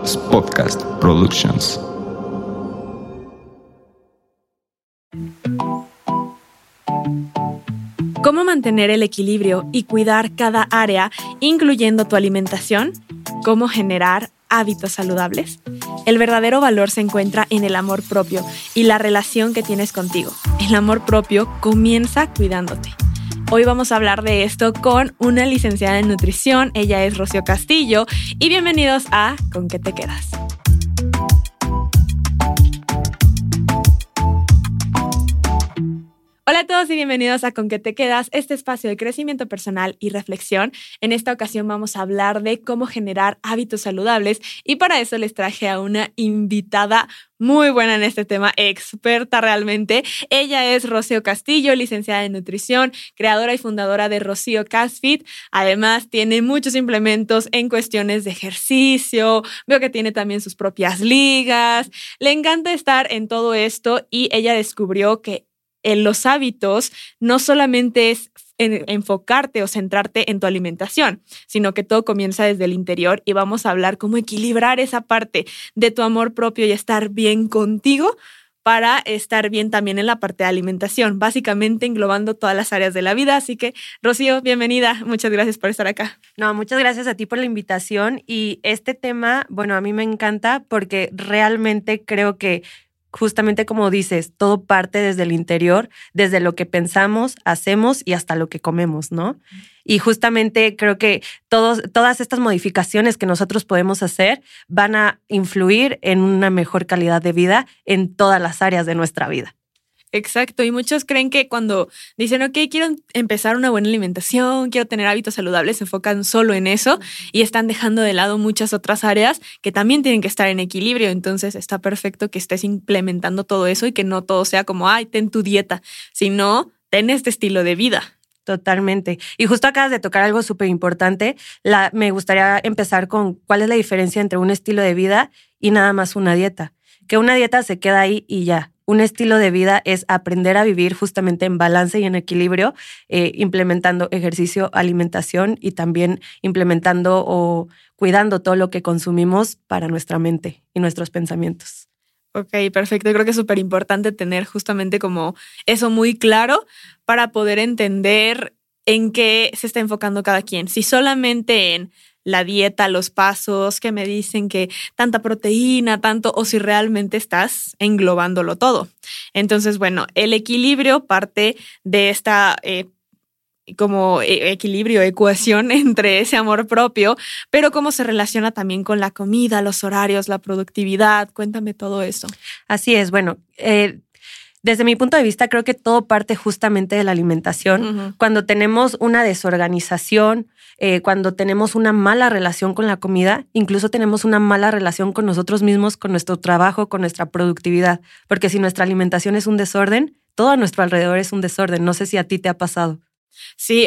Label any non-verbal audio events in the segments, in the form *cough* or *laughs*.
Podcast Productions. ¿Cómo mantener el equilibrio y cuidar cada área, incluyendo tu alimentación? ¿Cómo generar hábitos saludables? El verdadero valor se encuentra en el amor propio y la relación que tienes contigo. El amor propio comienza cuidándote. Hoy vamos a hablar de esto con una licenciada en nutrición. Ella es Rocío Castillo y bienvenidos a ¿Con qué te quedas? Hola a todos y bienvenidos a Con qué te quedas, este espacio de crecimiento personal y reflexión. En esta ocasión vamos a hablar de cómo generar hábitos saludables y para eso les traje a una invitada muy buena en este tema, experta realmente. Ella es Rocío Castillo, licenciada en nutrición, creadora y fundadora de Rocío Casfit. Además, tiene muchos implementos en cuestiones de ejercicio. Veo que tiene también sus propias ligas. Le encanta estar en todo esto y ella descubrió que en los hábitos no solamente es enfocarte o centrarte en tu alimentación, sino que todo comienza desde el interior y vamos a hablar cómo equilibrar esa parte de tu amor propio y estar bien contigo para estar bien también en la parte de alimentación, básicamente englobando todas las áreas de la vida. Así que, Rocío, bienvenida. Muchas gracias por estar acá. No, muchas gracias a ti por la invitación. Y este tema, bueno, a mí me encanta porque realmente creo que justamente como dices, todo parte desde el interior, desde lo que pensamos, hacemos y hasta lo que comemos, ¿no? Y justamente creo que todos, todas estas modificaciones que nosotros podemos hacer van a influir en una mejor calidad de vida en todas las áreas de nuestra vida. Exacto, y muchos creen que cuando dicen, ok, quiero empezar una buena alimentación, quiero tener hábitos saludables, se enfocan solo en eso y están dejando de lado muchas otras áreas que también tienen que estar en equilibrio. Entonces está perfecto que estés implementando todo eso y que no todo sea como, ay, ten tu dieta, sino ten este estilo de vida. Totalmente. Y justo acabas de tocar algo súper importante. Me gustaría empezar con cuál es la diferencia entre un estilo de vida y nada más una dieta. Que una dieta se queda ahí y ya un estilo de vida es aprender a vivir justamente en balance y en equilibrio, eh, implementando ejercicio, alimentación y también implementando o cuidando todo lo que consumimos para nuestra mente y nuestros pensamientos. Ok, perfecto. Creo que es súper importante tener justamente como eso muy claro para poder entender en qué se está enfocando cada quien. Si solamente en la dieta, los pasos que me dicen que tanta proteína, tanto, o si realmente estás englobándolo todo. Entonces, bueno, el equilibrio parte de esta... Eh, como e, equilibrio, ecuación *laughs* entre ese amor propio, pero cómo se relaciona también con la comida, los horarios, la productividad. Cuéntame todo eso. Así es, bueno, eh, desde mi punto de vista, creo que todo parte justamente de la alimentación. Cuando tenemos una desorganización, eh, cuando tenemos una mala relación con la comida, incluso tenemos una mala relación con nosotros mismos, con nuestro trabajo, con nuestra productividad. Porque si nuestra alimentación es un desorden, todo a nuestro alrededor es un desorden. No sé si a ti te ha pasado. Sí,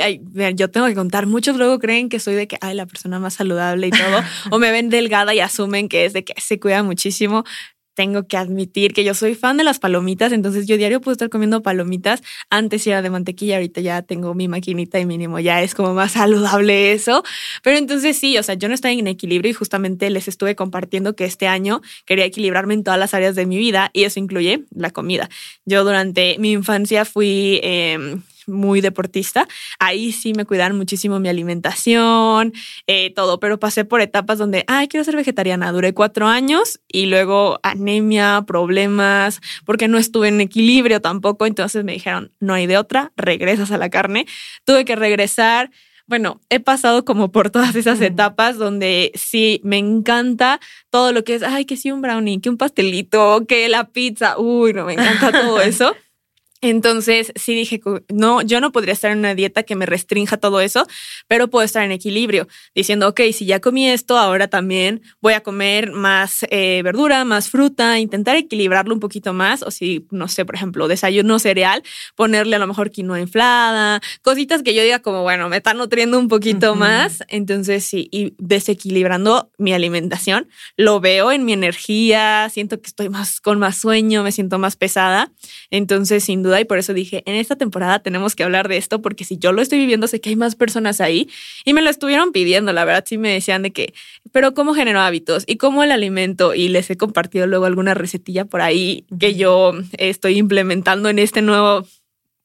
yo tengo que contar. Muchos luego creen que soy de que, ay, la persona más saludable y todo, *laughs* o me ven delgada y asumen que es de que se cuida muchísimo tengo que admitir que yo soy fan de las palomitas, entonces yo diario puedo estar comiendo palomitas. Antes era de mantequilla, ahorita ya tengo mi maquinita y mínimo ya es como más *laughs* saludable eso. Pero entonces sí, o sea, yo no estoy en equilibrio y justamente les estuve compartiendo que este año quería equilibrarme en todas las áreas de mi vida y eso incluye la comida. Yo durante mi infancia fui eh, muy deportista, ahí sí me cuidaron muchísimo mi alimentación, eh, todo, pero pasé por etapas donde, ay, quiero ser vegetariana, duré cuatro años y luego anemia, problemas, porque no estuve en equilibrio tampoco, entonces me dijeron, no hay de otra, regresas a la carne, tuve que regresar. Bueno, he pasado como por todas esas etapas donde sí me encanta todo lo que es, ay, que sí un brownie, que un pastelito, que la pizza, uy, no me encanta todo *laughs* eso. Entonces sí dije, no, yo no podría estar en una dieta que me restrinja todo eso, pero puedo estar en equilibrio, diciendo, ok, si ya comí esto, ahora también voy a comer más eh, verdura, más fruta, intentar equilibrarlo un poquito más, o si, no sé, por ejemplo, desayuno cereal, ponerle a lo mejor quinoa inflada, cositas que yo diga como, bueno, me está nutriendo un poquito más, entonces sí, y desequilibrando mi alimentación, lo veo en mi energía, siento que estoy más con más sueño, me siento más pesada, entonces sin duda duda y por eso dije, en esta temporada tenemos que hablar de esto porque si yo lo estoy viviendo, sé que hay más personas ahí y me lo estuvieron pidiendo, la verdad, sí me decían de que, pero ¿cómo genero hábitos? ¿Y cómo el alimento? Y les he compartido luego alguna recetilla por ahí que yo estoy implementando en este nuevo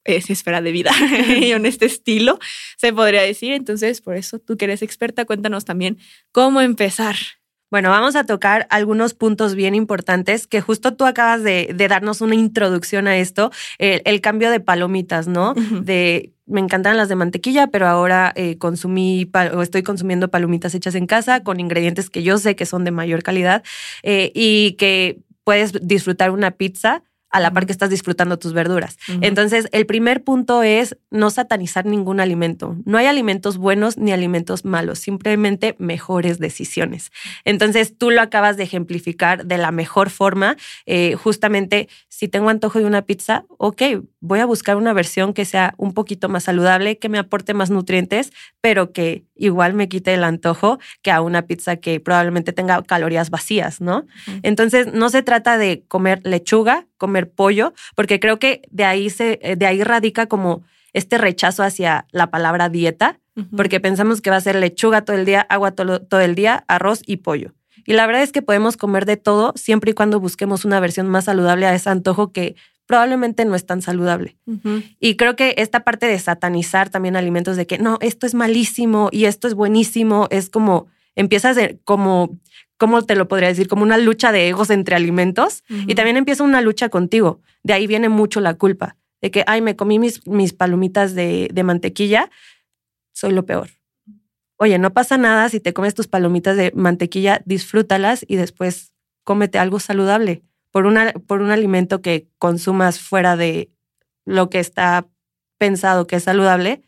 es esfera de vida *laughs* *laughs* y en este estilo, se podría decir. Entonces, por eso tú que eres experta, cuéntanos también cómo empezar. Bueno, vamos a tocar algunos puntos bien importantes que justo tú acabas de, darnos una introducción a esto, el, cambio de palomitas, ¿no? De me encantan las de mantequilla, pero ahora eh, consumí o estoy consumiendo palomitas hechas en casa con ingredientes que yo sé que son de mayor calidad eh, y que puedes disfrutar una pizza a la par que estás disfrutando tus verduras. Entonces, el primer punto es no satanizar ningún alimento. No hay alimentos buenos ni alimentos malos, simplemente mejores decisiones. Entonces, tú lo acabas de ejemplificar de la mejor forma. Eh, justamente, si tengo antojo de una pizza, ok, voy a buscar una versión que sea un poquito más saludable, que me aporte más nutrientes, pero que igual me quite el antojo que a una pizza que probablemente tenga calorías vacías, ¿no? Entonces, no se trata de comer lechuga, comer pollo, porque creo que de ahí se de ahí radica como este rechazo hacia la palabra dieta, porque pensamos que va a ser lechuga todo el día, agua todo, todo el día, arroz y pollo. Y la verdad es que podemos comer de todo siempre y cuando busquemos una versión más saludable a ese antojo que probablemente no es tan saludable. Y creo que esta parte de satanizar también alimentos de que no, esto es malísimo y esto es buenísimo, es como, empiezas como, ¿cómo te lo podría decir? Como una lucha de egos entre alimentos y también empieza una lucha contigo. De ahí viene mucho la culpa, de que, ay, me comí mis, mis palomitas de, de mantequilla, soy lo peor. Oye, no pasa nada si te comes tus palomitas de mantequilla, disfrútalas y después cómete algo saludable por, una, por un alimento que consumas fuera de lo que está pensado que es saludable,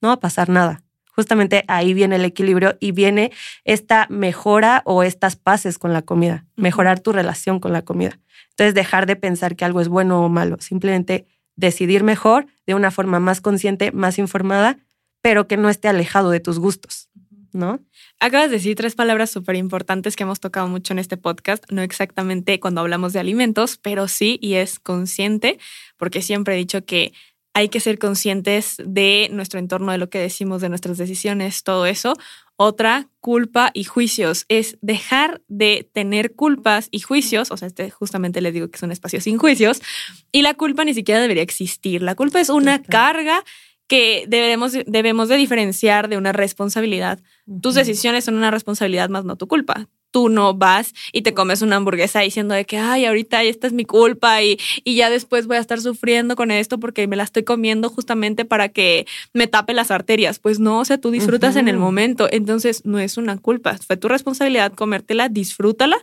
no va a pasar nada. Justamente ahí viene el equilibrio y viene esta mejora o estas paces con la comida, mejorar tu relación con la comida. Entonces, dejar de pensar que algo es bueno o malo, simplemente decidir mejor de una forma más consciente, más informada, pero que no esté alejado de tus gustos. ¿no? Acabas de decir tres palabras súper importantes que hemos tocado mucho en este podcast, no exactamente cuando hablamos de alimentos, pero sí, y es consciente, porque siempre he dicho que hay que ser conscientes de nuestro entorno, de lo que decimos, de nuestras decisiones, todo eso. Otra, culpa y juicios. Es dejar de tener culpas y juicios. O sea, este justamente les digo que es un espacio sin juicios. Y la culpa ni siquiera debería existir. La culpa es una carga que debemos, debemos de diferenciar de una responsabilidad. Tus decisiones son una responsabilidad más no tu culpa. Tú no vas y te comes una hamburguesa diciendo de que, ay, ahorita esta es mi culpa y, y ya después voy a estar sufriendo con esto porque me la estoy comiendo justamente para que me tape las arterias. Pues no, o sea, tú disfrutas en el momento. Entonces no es una culpa. Fue tu responsabilidad comértela, disfrútala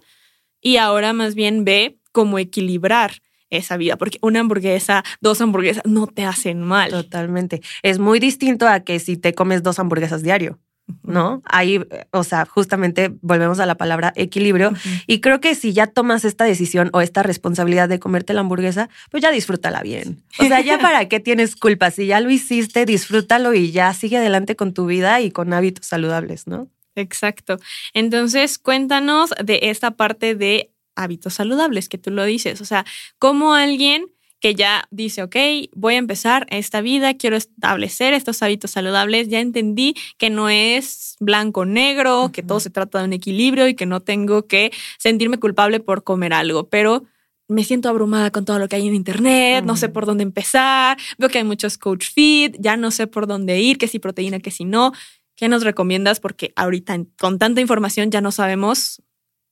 y ahora más bien ve cómo equilibrar esa vida, porque una hamburguesa, dos hamburguesas no te hacen mal. Totalmente. Es muy distinto a que si te comes dos hamburguesas diario. ¿No? Ahí, o sea, justamente volvemos a la palabra equilibrio. Y creo que si ya tomas esta decisión o esta responsabilidad de comerte la hamburguesa, pues ya disfrútala bien. O sea, ya *laughs* para qué tienes culpa. Si ya lo hiciste, disfrútalo y ya sigue adelante con tu vida y con hábitos saludables, ¿no? Exacto. Entonces, cuéntanos de esta parte de hábitos saludables, que tú lo dices. O sea, como alguien que ya dice, ok, voy a empezar esta vida, quiero establecer estos hábitos saludables, ya entendí que no es blanco-negro, que todo se trata de un equilibrio y que no tengo que sentirme culpable por comer algo, pero me siento abrumada con todo lo que hay en internet, no sé por dónde empezar, veo que hay muchos coach feed, ya no sé por dónde ir, que si proteína, que si no. ¿Qué nos recomiendas? Porque ahorita con tanta información ya no sabemos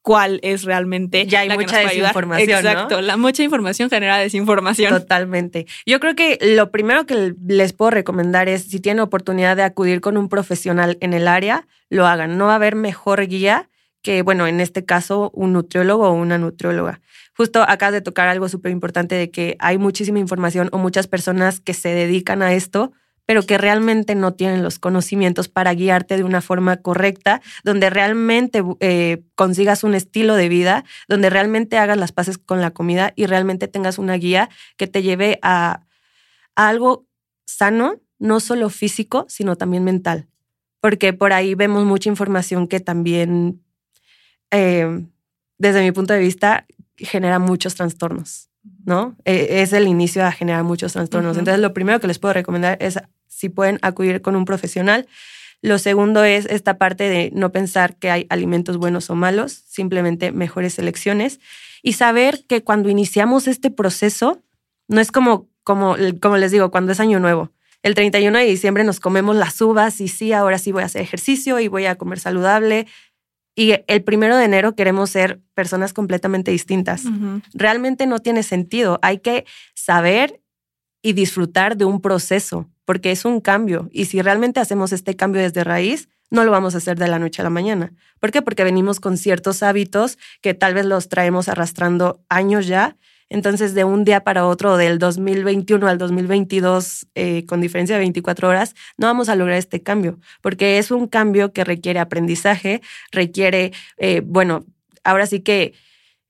cuál es realmente ya hay mucha desinformación. Exacto, la mucha información genera desinformación. Totalmente. Yo creo que lo primero que les puedo recomendar es si tienen oportunidad de acudir con un profesional en el área, lo hagan. No va a haber mejor guía que, bueno, en este caso, un nutriólogo o una nutrióloga. Justo acabas de tocar algo súper importante de que hay muchísima información o muchas personas que se dedican a esto, pero que realmente no tienen los conocimientos para guiarte de una forma correcta, donde realmente eh, consigas un estilo de vida, donde realmente hagas las paces con la comida y realmente tengas una guía que te lleve a, algo sano, no solo físico, sino también mental. Porque por ahí vemos mucha información que también, eh, desde mi punto de vista, genera muchos trastornos. ¿no? E, es el inicio a generar muchos trastornos. Entonces, lo primero que les puedo recomendar es si pueden acudir con un profesional. Lo segundo es esta parte de no pensar que hay alimentos buenos o malos, simplemente mejores elecciones y saber que cuando iniciamos este proceso, no es como, como, como les digo, cuando es año nuevo. El 31 de diciembre nos comemos las uvas y sí, ahora sí voy a hacer ejercicio y voy a comer saludable. Y el primero de enero queremos ser personas completamente distintas. Realmente no tiene sentido. Hay que saber y disfrutar de un proceso, porque es un cambio. Y si realmente hacemos este cambio desde raíz, no lo vamos a hacer de la noche a la mañana. ¿Por qué? Porque venimos con ciertos hábitos que tal vez los traemos arrastrando años ya. Entonces, de un día para otro, del 2021 al 2022, eh, con diferencia de 24 horas, no vamos a lograr este cambio, porque es un cambio que requiere aprendizaje, requiere, eh, bueno, ahora sí que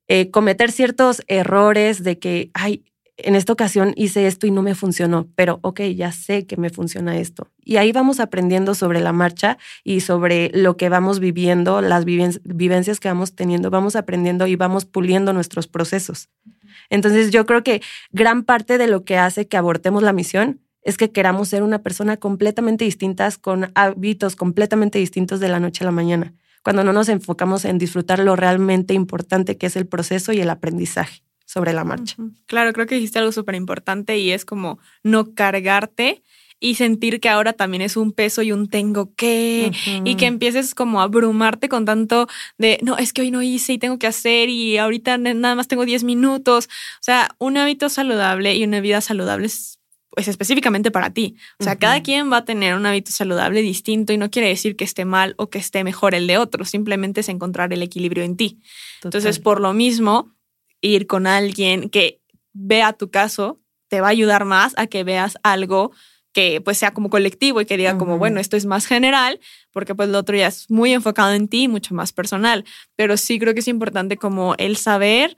eh, cometer ciertos errores de que, ay, en esta ocasión hice esto y no me funcionó, pero ok, ya sé que me funciona esto. Y ahí vamos aprendiendo sobre la marcha y sobre lo que vamos viviendo, las vivencias que vamos teniendo, vamos aprendiendo y vamos puliendo nuestros procesos. Entonces yo creo que gran parte de lo que hace que abortemos la misión es que queramos ser una persona completamente distinta, con hábitos completamente distintos de la noche a la mañana, cuando no nos enfocamos en disfrutar lo realmente importante que es el proceso y el aprendizaje sobre la marcha. Claro, creo que dijiste algo súper importante y es como no cargarte y sentir que ahora también es un peso y un tengo que, y que empieces como a abrumarte con tanto de, no, es que hoy no hice y tengo que hacer y ahorita nada más tengo 10 minutos. O sea, un hábito saludable y una vida saludable es pues específicamente para ti. O sea, cada quien va a tener un hábito saludable distinto y no quiere decir que esté mal o que esté mejor el de otro, simplemente es encontrar el equilibrio en ti. Entonces, por lo mismo, ir con alguien que vea tu caso te va a ayudar más a que veas algo que pues sea como colectivo y que diga como, bueno, esto es más general, porque pues lo otro ya es muy enfocado en ti, mucho más personal. Pero sí creo que es importante como el saber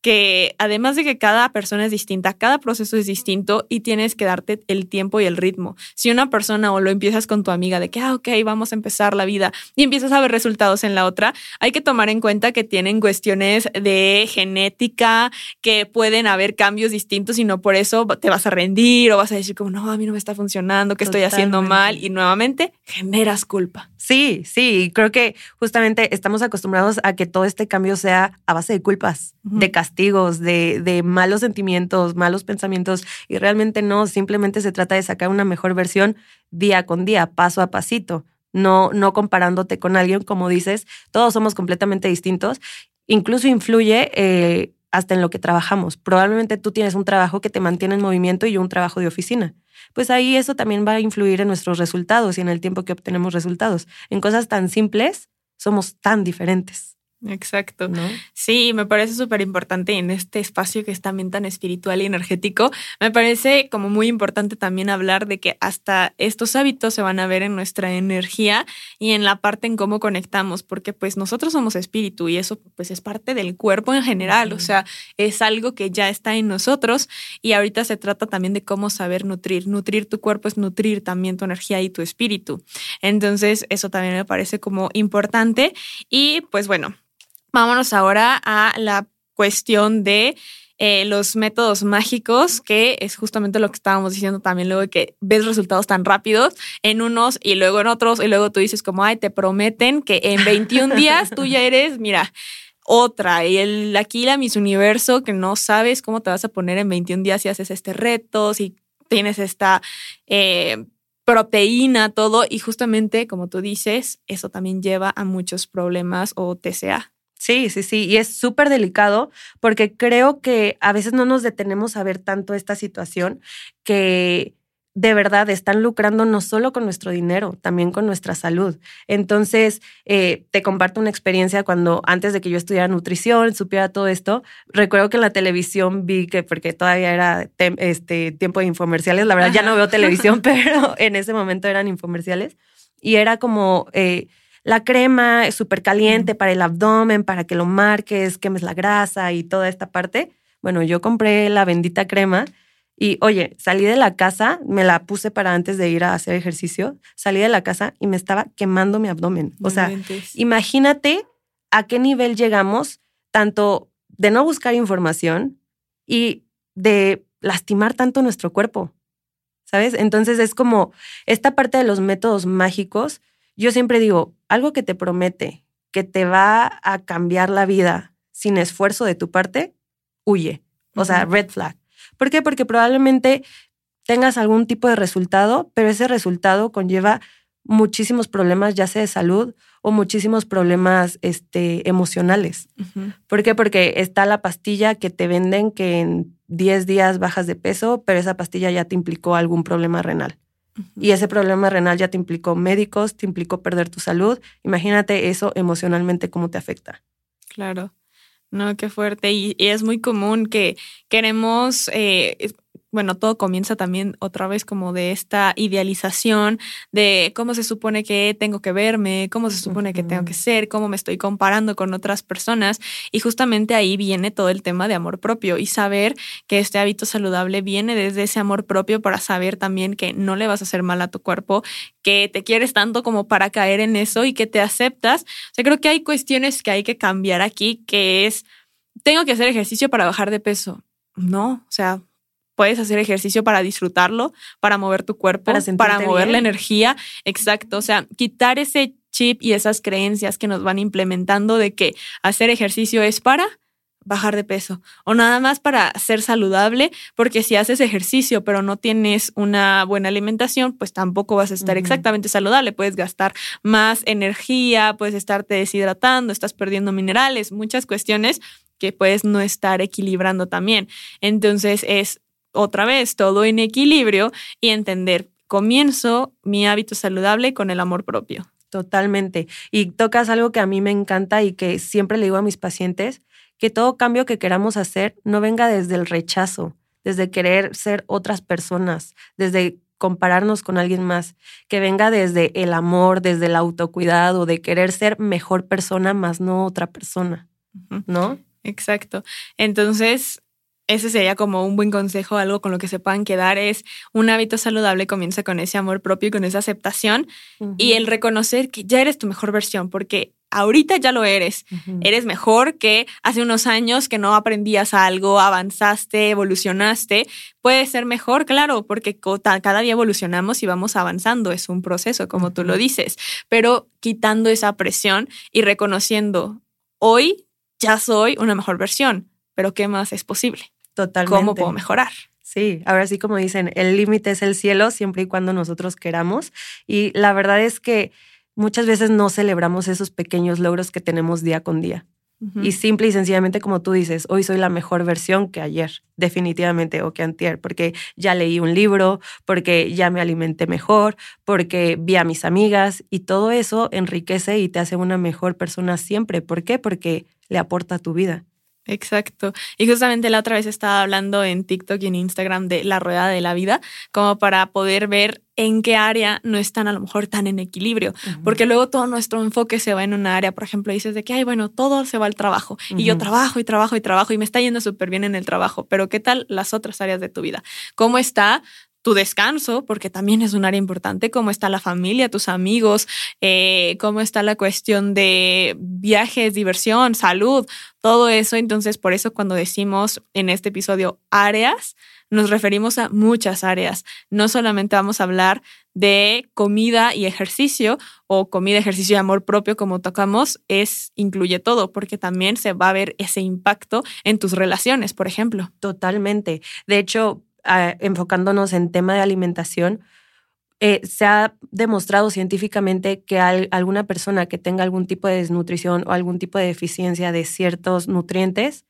que además de que cada persona es distinta, cada proceso es distinto y tienes que darte el tiempo y el ritmo. Si una persona o lo empiezas con tu amiga de que, ah, ok, vamos a empezar la vida y empiezas a ver resultados en la otra, hay que tomar en cuenta que tienen cuestiones de genética, que pueden haber cambios distintos y no por eso te vas a rendir o vas a decir como, no, a mí no me está funcionando, que estoy haciendo mal y nuevamente generas culpa. Sí, sí, creo que justamente estamos acostumbrados a que todo este cambio sea a base de culpas, de castigos, de, de, malos sentimientos, malos pensamientos, y realmente no, simplemente se trata de sacar una mejor versión día con día, paso a pasito, no, no comparándote con alguien, como dices, todos somos completamente distintos, incluso influye eh, hasta en lo que trabajamos. Probablemente tú tienes un trabajo que te mantiene en movimiento y un trabajo de oficina pues ahí eso también va a influir en nuestros resultados y en el tiempo que obtenemos resultados. En cosas tan simples somos tan diferentes. Exacto. ¿No? Sí, me parece súper importante en este espacio que es también tan espiritual y energético. Me parece como muy importante también hablar de que hasta estos hábitos se van a ver en nuestra energía y en la parte en cómo conectamos, porque pues nosotros somos espíritu y eso pues es parte del cuerpo en general, o sea, es algo que ya está en nosotros y ahorita se trata también de cómo saber nutrir. Nutrir tu cuerpo es nutrir también tu energía y tu espíritu. Entonces, eso también me parece como importante y pues bueno, Vámonos ahora a la cuestión de eh, los métodos mágicos, que es justamente lo que estábamos diciendo también luego que ves resultados tan rápidos en unos y luego en otros y luego tú dices como, ay, te prometen que en 21 días tú ya eres, mira, otra. Y el, aquí la Miss Universo, que no sabes cómo te vas a poner en 21 días si haces este reto, si tienes esta... Eh, proteína, todo, y justamente como tú dices, eso también lleva a muchos problemas o TCA. Sí, sí, sí. Y es súper delicado porque creo que a veces no nos detenemos a ver tanto esta situación que de verdad están lucrando no solo con nuestro dinero, también con nuestra salud. Entonces, eh, te comparto una experiencia cuando antes de que yo estudiara nutrición, supiera todo esto, recuerdo que en la televisión vi que, porque todavía era este, tiempo de infomerciales, la verdad ya no veo televisión, *laughs* pero en ese momento eran infomerciales, y era como... Eh, la crema es súper caliente para el abdomen, para que lo marques, quemes la grasa y toda esta parte. Bueno, yo compré la bendita crema y oye, salí de la casa, me la puse para antes de ir a hacer ejercicio, salí de la casa y me estaba quemando mi abdomen. o sea, imagínate a qué nivel llegamos, tanto de no buscar información y de lastimar tanto nuestro cuerpo. ¿Sabes? Entonces es como esta parte de los métodos mágicos. Yo siempre digo, algo que te promete que te va a cambiar la vida sin esfuerzo de tu parte, huye. O sea, red flag. ¿Por qué? Porque probablemente tengas algún tipo de resultado, pero ese resultado conlleva muchísimos problemas, ya sea de salud o muchísimos problemas este, emocionales. ¿Por qué? Porque está la pastilla que te venden que en 10 días bajas de peso, pero esa pastilla ya te implicó algún problema renal. Y ese problema renal ya te implicó médicos, te implicó perder tu salud. Imagínate eso emocionalmente cómo te afecta. Claro. No, qué fuerte. Y, es muy común que queremos, eh, bueno, todo comienza también otra vez como de esta idealización de cómo se supone que tengo que verme, cómo se supone que tengo que ser, cómo me estoy comparando con otras personas. Y justamente ahí viene todo el tema de amor propio y saber que este hábito saludable viene desde ese amor propio para saber también que no le vas a hacer mal a tu cuerpo, que te quieres tanto como para caer en eso y que te aceptas. O sea, creo que hay cuestiones que hay que cambiar aquí, que es, tengo que hacer ejercicio para bajar de peso. No, o sea, puedes hacer ejercicio para disfrutarlo, para mover tu cuerpo, para, mover la energía. Exacto. O sea, quitar ese chip y esas creencias que nos van implementando de que hacer ejercicio es para bajar de peso o nada más para ser saludable, porque si haces ejercicio pero no tienes una buena alimentación, pues tampoco vas a estar exactamente saludable, puedes gastar más energía, puedes estarte deshidratando, estás perdiendo minerales, muchas cuestiones que puedes no estar equilibrando también. Entonces es otra vez todo en equilibrio y entender, comienzo mi hábito saludable con el amor propio. Totalmente. Y tocas algo que a mí me encanta y que siempre le digo a mis pacientes, que todo cambio que queramos hacer no venga desde el rechazo, desde querer ser otras personas, desde compararnos con alguien más, que venga desde el amor, desde el autocuidado, de querer ser mejor persona más no otra persona, ¿no? Exacto. Entonces, ese sería como un buen consejo, algo con lo que se puedan quedar, es un hábito saludable comienza con ese amor propio y con esa aceptación y el reconocer que ya eres tu mejor versión, porque ahorita ya lo eres. Eres mejor que hace unos años que no aprendías algo, avanzaste, evolucionaste. Puede ser mejor, claro, porque cada día evolucionamos y vamos avanzando. Es un proceso, como tú lo dices, pero quitando esa presión y reconociendo, hoy ya soy una mejor versión, pero ¿qué más es posible? Totalmente. ¿Cómo puedo mejorar? Sí, ahora sí como dicen, el límite es el cielo siempre y cuando nosotros queramos. Y la verdad es que muchas veces no celebramos esos pequeños logros que tenemos día con día. Y simple y sencillamente, como tú dices, hoy soy la mejor versión que ayer, definitivamente, o que antier, porque ya leí un libro, porque ya me alimenté mejor, porque vi a mis amigas y todo eso enriquece y te hace una mejor persona siempre. ¿Por qué? Porque le aporta a tu vida. Exacto. Y justamente la otra vez estaba hablando en TikTok y en Instagram de la rueda de la vida, como para poder ver en qué área no están a lo mejor tan en equilibrio, porque luego todo nuestro enfoque se va en una área, por ejemplo, dices de que, ay, bueno, todo se va al trabajo y yo trabajo y trabajo y trabajo y me está yendo súper bien en el trabajo, pero ¿qué tal las otras áreas de tu vida? ¿Cómo está tu descanso, porque también es un área importante, cómo está la familia, tus amigos, eh, cómo está la cuestión de viajes, diversión, salud, todo eso. Entonces, por eso cuando decimos en este episodio áreas, nos referimos a muchas áreas. No solamente vamos a hablar de comida y ejercicio o comida, ejercicio y amor propio como tocamos, es incluye todo, porque también se va a ver ese impacto en tus relaciones, por ejemplo. Totalmente. De hecho, enfocándonos en tema de alimentación, eh, se ha demostrado científicamente que alguna persona que tenga algún tipo de desnutrición o algún tipo de deficiencia de ciertos nutrientes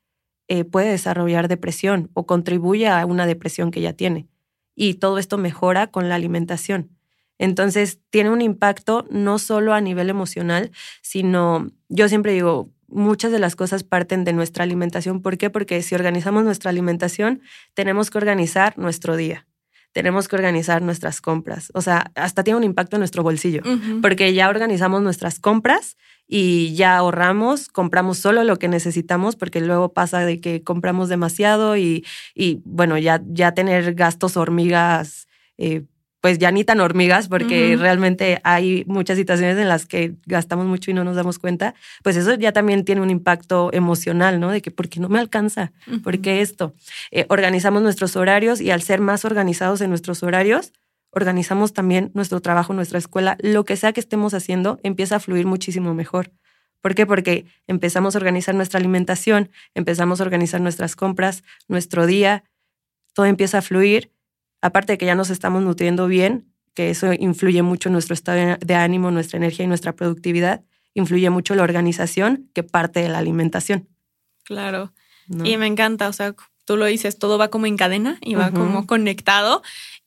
eh, puede desarrollar depresión o contribuye a una depresión que ya tiene. Y todo esto mejora con la alimentación. Entonces, tiene un impacto no solo a nivel emocional, sino, yo siempre digo, muchas de las cosas parten de nuestra alimentación. ¿Por qué? Porque si organizamos nuestra alimentación, tenemos que organizar nuestro día. Tenemos que organizar nuestras compras. O sea, hasta tiene un impacto en nuestro bolsillo, porque ya organizamos nuestras compras y ya ahorramos, compramos solo lo que necesitamos, porque luego pasa de que compramos demasiado y, y bueno, ya, ya tener gastos hormigas eh, pues ya ni tan hormigas, porque realmente hay muchas situaciones en las que gastamos mucho y no nos damos cuenta, pues eso ya también tiene un impacto emocional, ¿no? De que, ¿por qué no me alcanza? ¿Por qué esto? Eh, organizamos nuestros horarios y al ser más organizados en nuestros horarios, organizamos también nuestro trabajo, nuestra escuela, lo que sea que estemos haciendo, empieza a fluir muchísimo mejor. ¿Por qué? Porque empezamos a organizar nuestra alimentación, empezamos a organizar nuestras compras, nuestro día, todo empieza a fluir aparte de que ya nos estamos nutriendo bien, que eso influye mucho en nuestro estado de ánimo, nuestra energía y nuestra productividad, influye mucho la organización que parte de la alimentación. Claro. Y me encanta, o sea, tú lo dices, todo va como en cadena y va como conectado.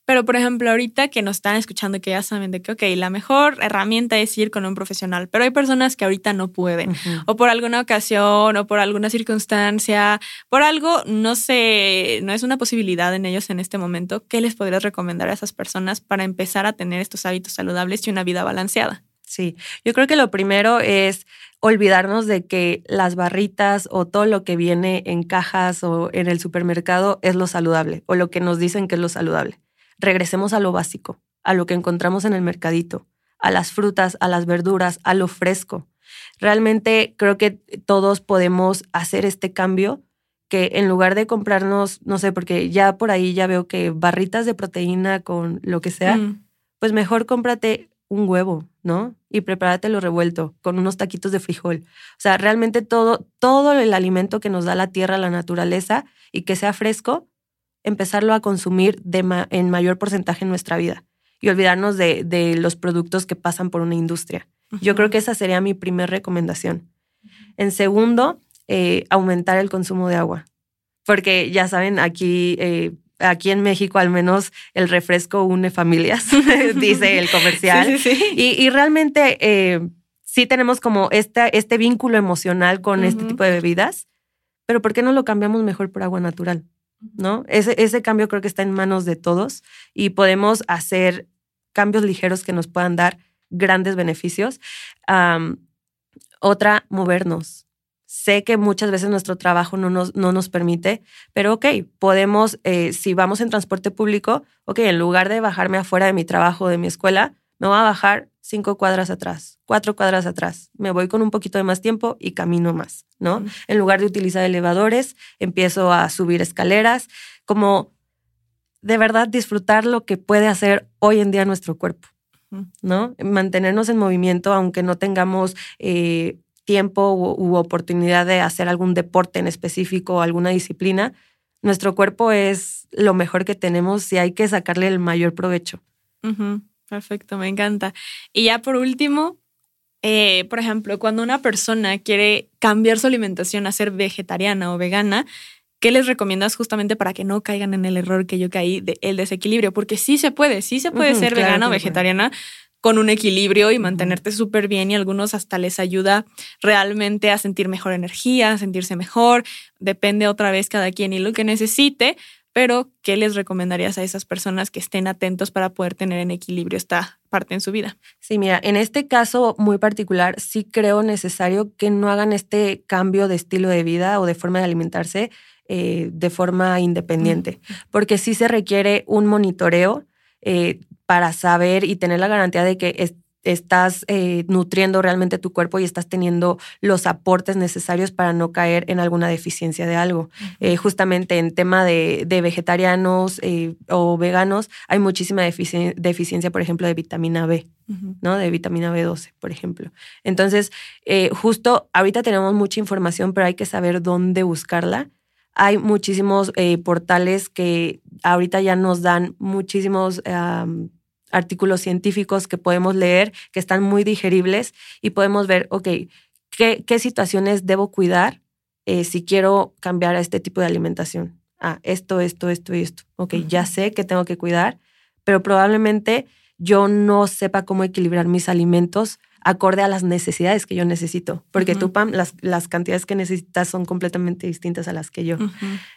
Pero, por ejemplo, ahorita que nos están escuchando, que ya saben de que, ok, la mejor herramienta es ir con un profesional, pero hay personas que ahorita no pueden, o por alguna ocasión, o por alguna circunstancia, por algo, no sé, no es una posibilidad en ellos en este momento. ¿Qué les podrías recomendar a esas personas para empezar a tener estos hábitos saludables y una vida balanceada? Sí, yo creo que lo primero es olvidarnos de que las barritas o todo lo que viene en cajas o en el supermercado es lo saludable o lo que nos dicen que es lo saludable regresemos a lo básico, a lo que encontramos en el mercadito, a las frutas, a las verduras, a lo fresco. Realmente creo que todos podemos hacer este cambio que en lugar de comprarnos, no sé, porque ya por ahí ya veo que barritas de proteína con lo que sea, mm. pues mejor cómprate un huevo, ¿no? Y prepárate lo revuelto con unos taquitos de frijol. O sea, realmente todo, todo el alimento que nos da la tierra, la naturaleza y que sea fresco, empezarlo a consumir en mayor porcentaje en nuestra vida y olvidarnos de, los productos que pasan por una industria. Yo creo que esa sería mi primera recomendación. En segundo, eh, aumentar el consumo de agua. Porque ya saben, aquí, eh, aquí en México al menos el refresco une familias, *laughs* dice el comercial. Y, realmente eh, sí tenemos como este, este vínculo emocional con este tipo de bebidas, pero ¿por qué no lo cambiamos mejor por agua natural? ¿No? Ese, ese cambio creo que está en manos de todos y podemos hacer cambios ligeros que nos puedan dar grandes beneficios. otra, movernos. Sé que muchas veces nuestro trabajo no nos, no nos permite, pero ok, podemos, eh, si vamos en transporte público, ok, en lugar de bajarme afuera de mi trabajo, de mi escuela, me voy a bajar cinco cuadras atrás, cuatro cuadras atrás. Me voy con un poquito de más tiempo y camino más, ¿no? En lugar de utilizar elevadores, empiezo a subir escaleras, como de verdad disfrutar lo que puede hacer hoy en día nuestro cuerpo, ¿no? Mantenernos en movimiento, aunque no tengamos eh, tiempo u, oportunidad de hacer algún deporte en específico o alguna disciplina. Nuestro cuerpo es lo mejor que tenemos y hay que sacarle el mayor provecho. Perfecto, me encanta. Y ya por último, eh, por ejemplo, cuando una persona quiere cambiar su alimentación a ser vegetariana o vegana, ¿qué les recomiendas justamente para que no caigan en el error que yo caí del desequilibrio? Porque sí se puede, sí se puede ser vegana o vegetariana con un equilibrio y mantenerte súper bien y algunos hasta les ayuda realmente a sentir mejor energía, a sentirse mejor, depende otra vez cada quien y lo que necesite, pero ¿qué les recomendarías a esas personas que estén atentos para poder tener en equilibrio esta parte en su vida? Sí, mira, en este caso muy particular, sí creo necesario que no hagan este cambio de estilo de vida o de forma de alimentarse eh, de forma independiente, porque sí se requiere un monitoreo eh, para saber y tener la garantía de que estás eh, nutriendo realmente tu cuerpo y estás teniendo los aportes necesarios para no caer en alguna deficiencia de algo. Eh, justamente en tema de, vegetarianos eh, o veganos hay muchísima deficiencia, por ejemplo, de vitamina B, ¿no? De vitamina B12, por ejemplo. Entonces, justo ahorita tenemos mucha información, pero hay que saber dónde buscarla. Hay muchísimos portales que ahorita ya nos dan muchísimos artículos científicos que podemos leer, que están muy digeribles y podemos ver, ok, ¿qué, qué situaciones debo cuidar eh, si quiero cambiar a este tipo de alimentación? Ah, esto, esto, esto y esto. Ok, ya sé que tengo que cuidar, pero probablemente yo no sepa cómo equilibrar mis alimentos acorde a las necesidades que yo necesito, porque tú, Pam, las, las, cantidades que necesitas son completamente distintas a las que yo.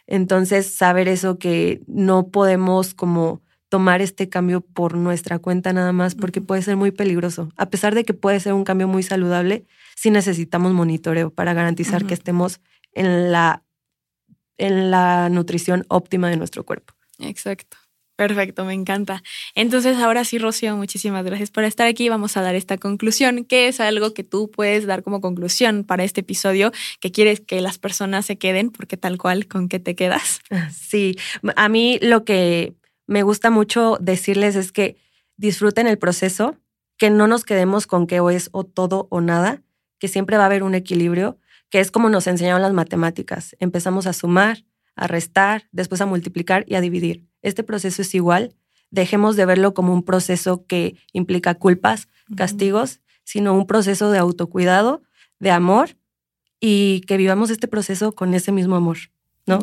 Entonces, saber eso que no podemos como tomar este cambio por nuestra cuenta nada más porque puede ser muy peligroso. A pesar de que puede ser un cambio muy saludable, sí necesitamos monitoreo para garantizar que estemos en la, en la nutrición óptima de nuestro cuerpo. Exacto. Perfecto, me encanta. Entonces, ahora sí, Rocío, muchísimas gracias por estar aquí. Vamos a dar esta conclusión, que es algo que tú puedes dar como conclusión para este episodio, que quieres que las personas se queden, porque tal cual, ¿con qué te quedas? Sí, a mí lo que me gusta mucho decirles es que disfruten el proceso, que no nos quedemos con que o es o todo o nada, que siempre va a haber un equilibrio, que es como nos enseñaron las matemáticas. Empezamos a sumar, a restar, después a multiplicar y a dividir este proceso es igual. Dejemos de verlo como un proceso que implica culpas, castigos, sino un proceso de autocuidado, de amor y que vivamos este proceso con ese mismo amor, ¿no?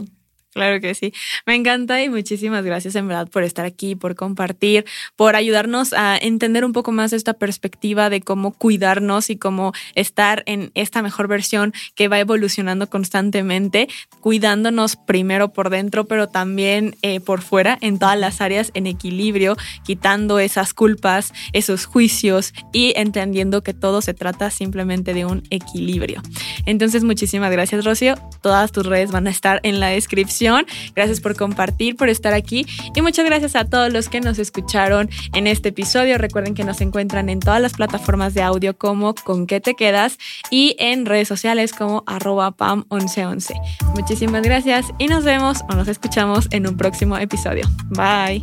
Claro que sí. Me encanta y muchísimas gracias en verdad por estar aquí, por compartir, por ayudarnos a entender un poco más esta perspectiva de cómo cuidarnos y cómo estar en esta mejor versión que va evolucionando constantemente, cuidándonos primero por dentro, pero también eh, por fuera, en todas las áreas en equilibrio, quitando esas culpas, esos juicios y entendiendo que todo se trata simplemente de un equilibrio. Entonces, muchísimas gracias, Rocío. Todas tus redes van a estar en la descripción gracias por compartir, por estar aquí y muchas gracias a todos los que nos escucharon en este episodio. Recuerden que nos encuentran en todas las plataformas de audio como Con qué te quedas y en redes sociales como arroba pam1111. Muchísimas gracias y nos vemos o nos escuchamos en un próximo episodio. Bye.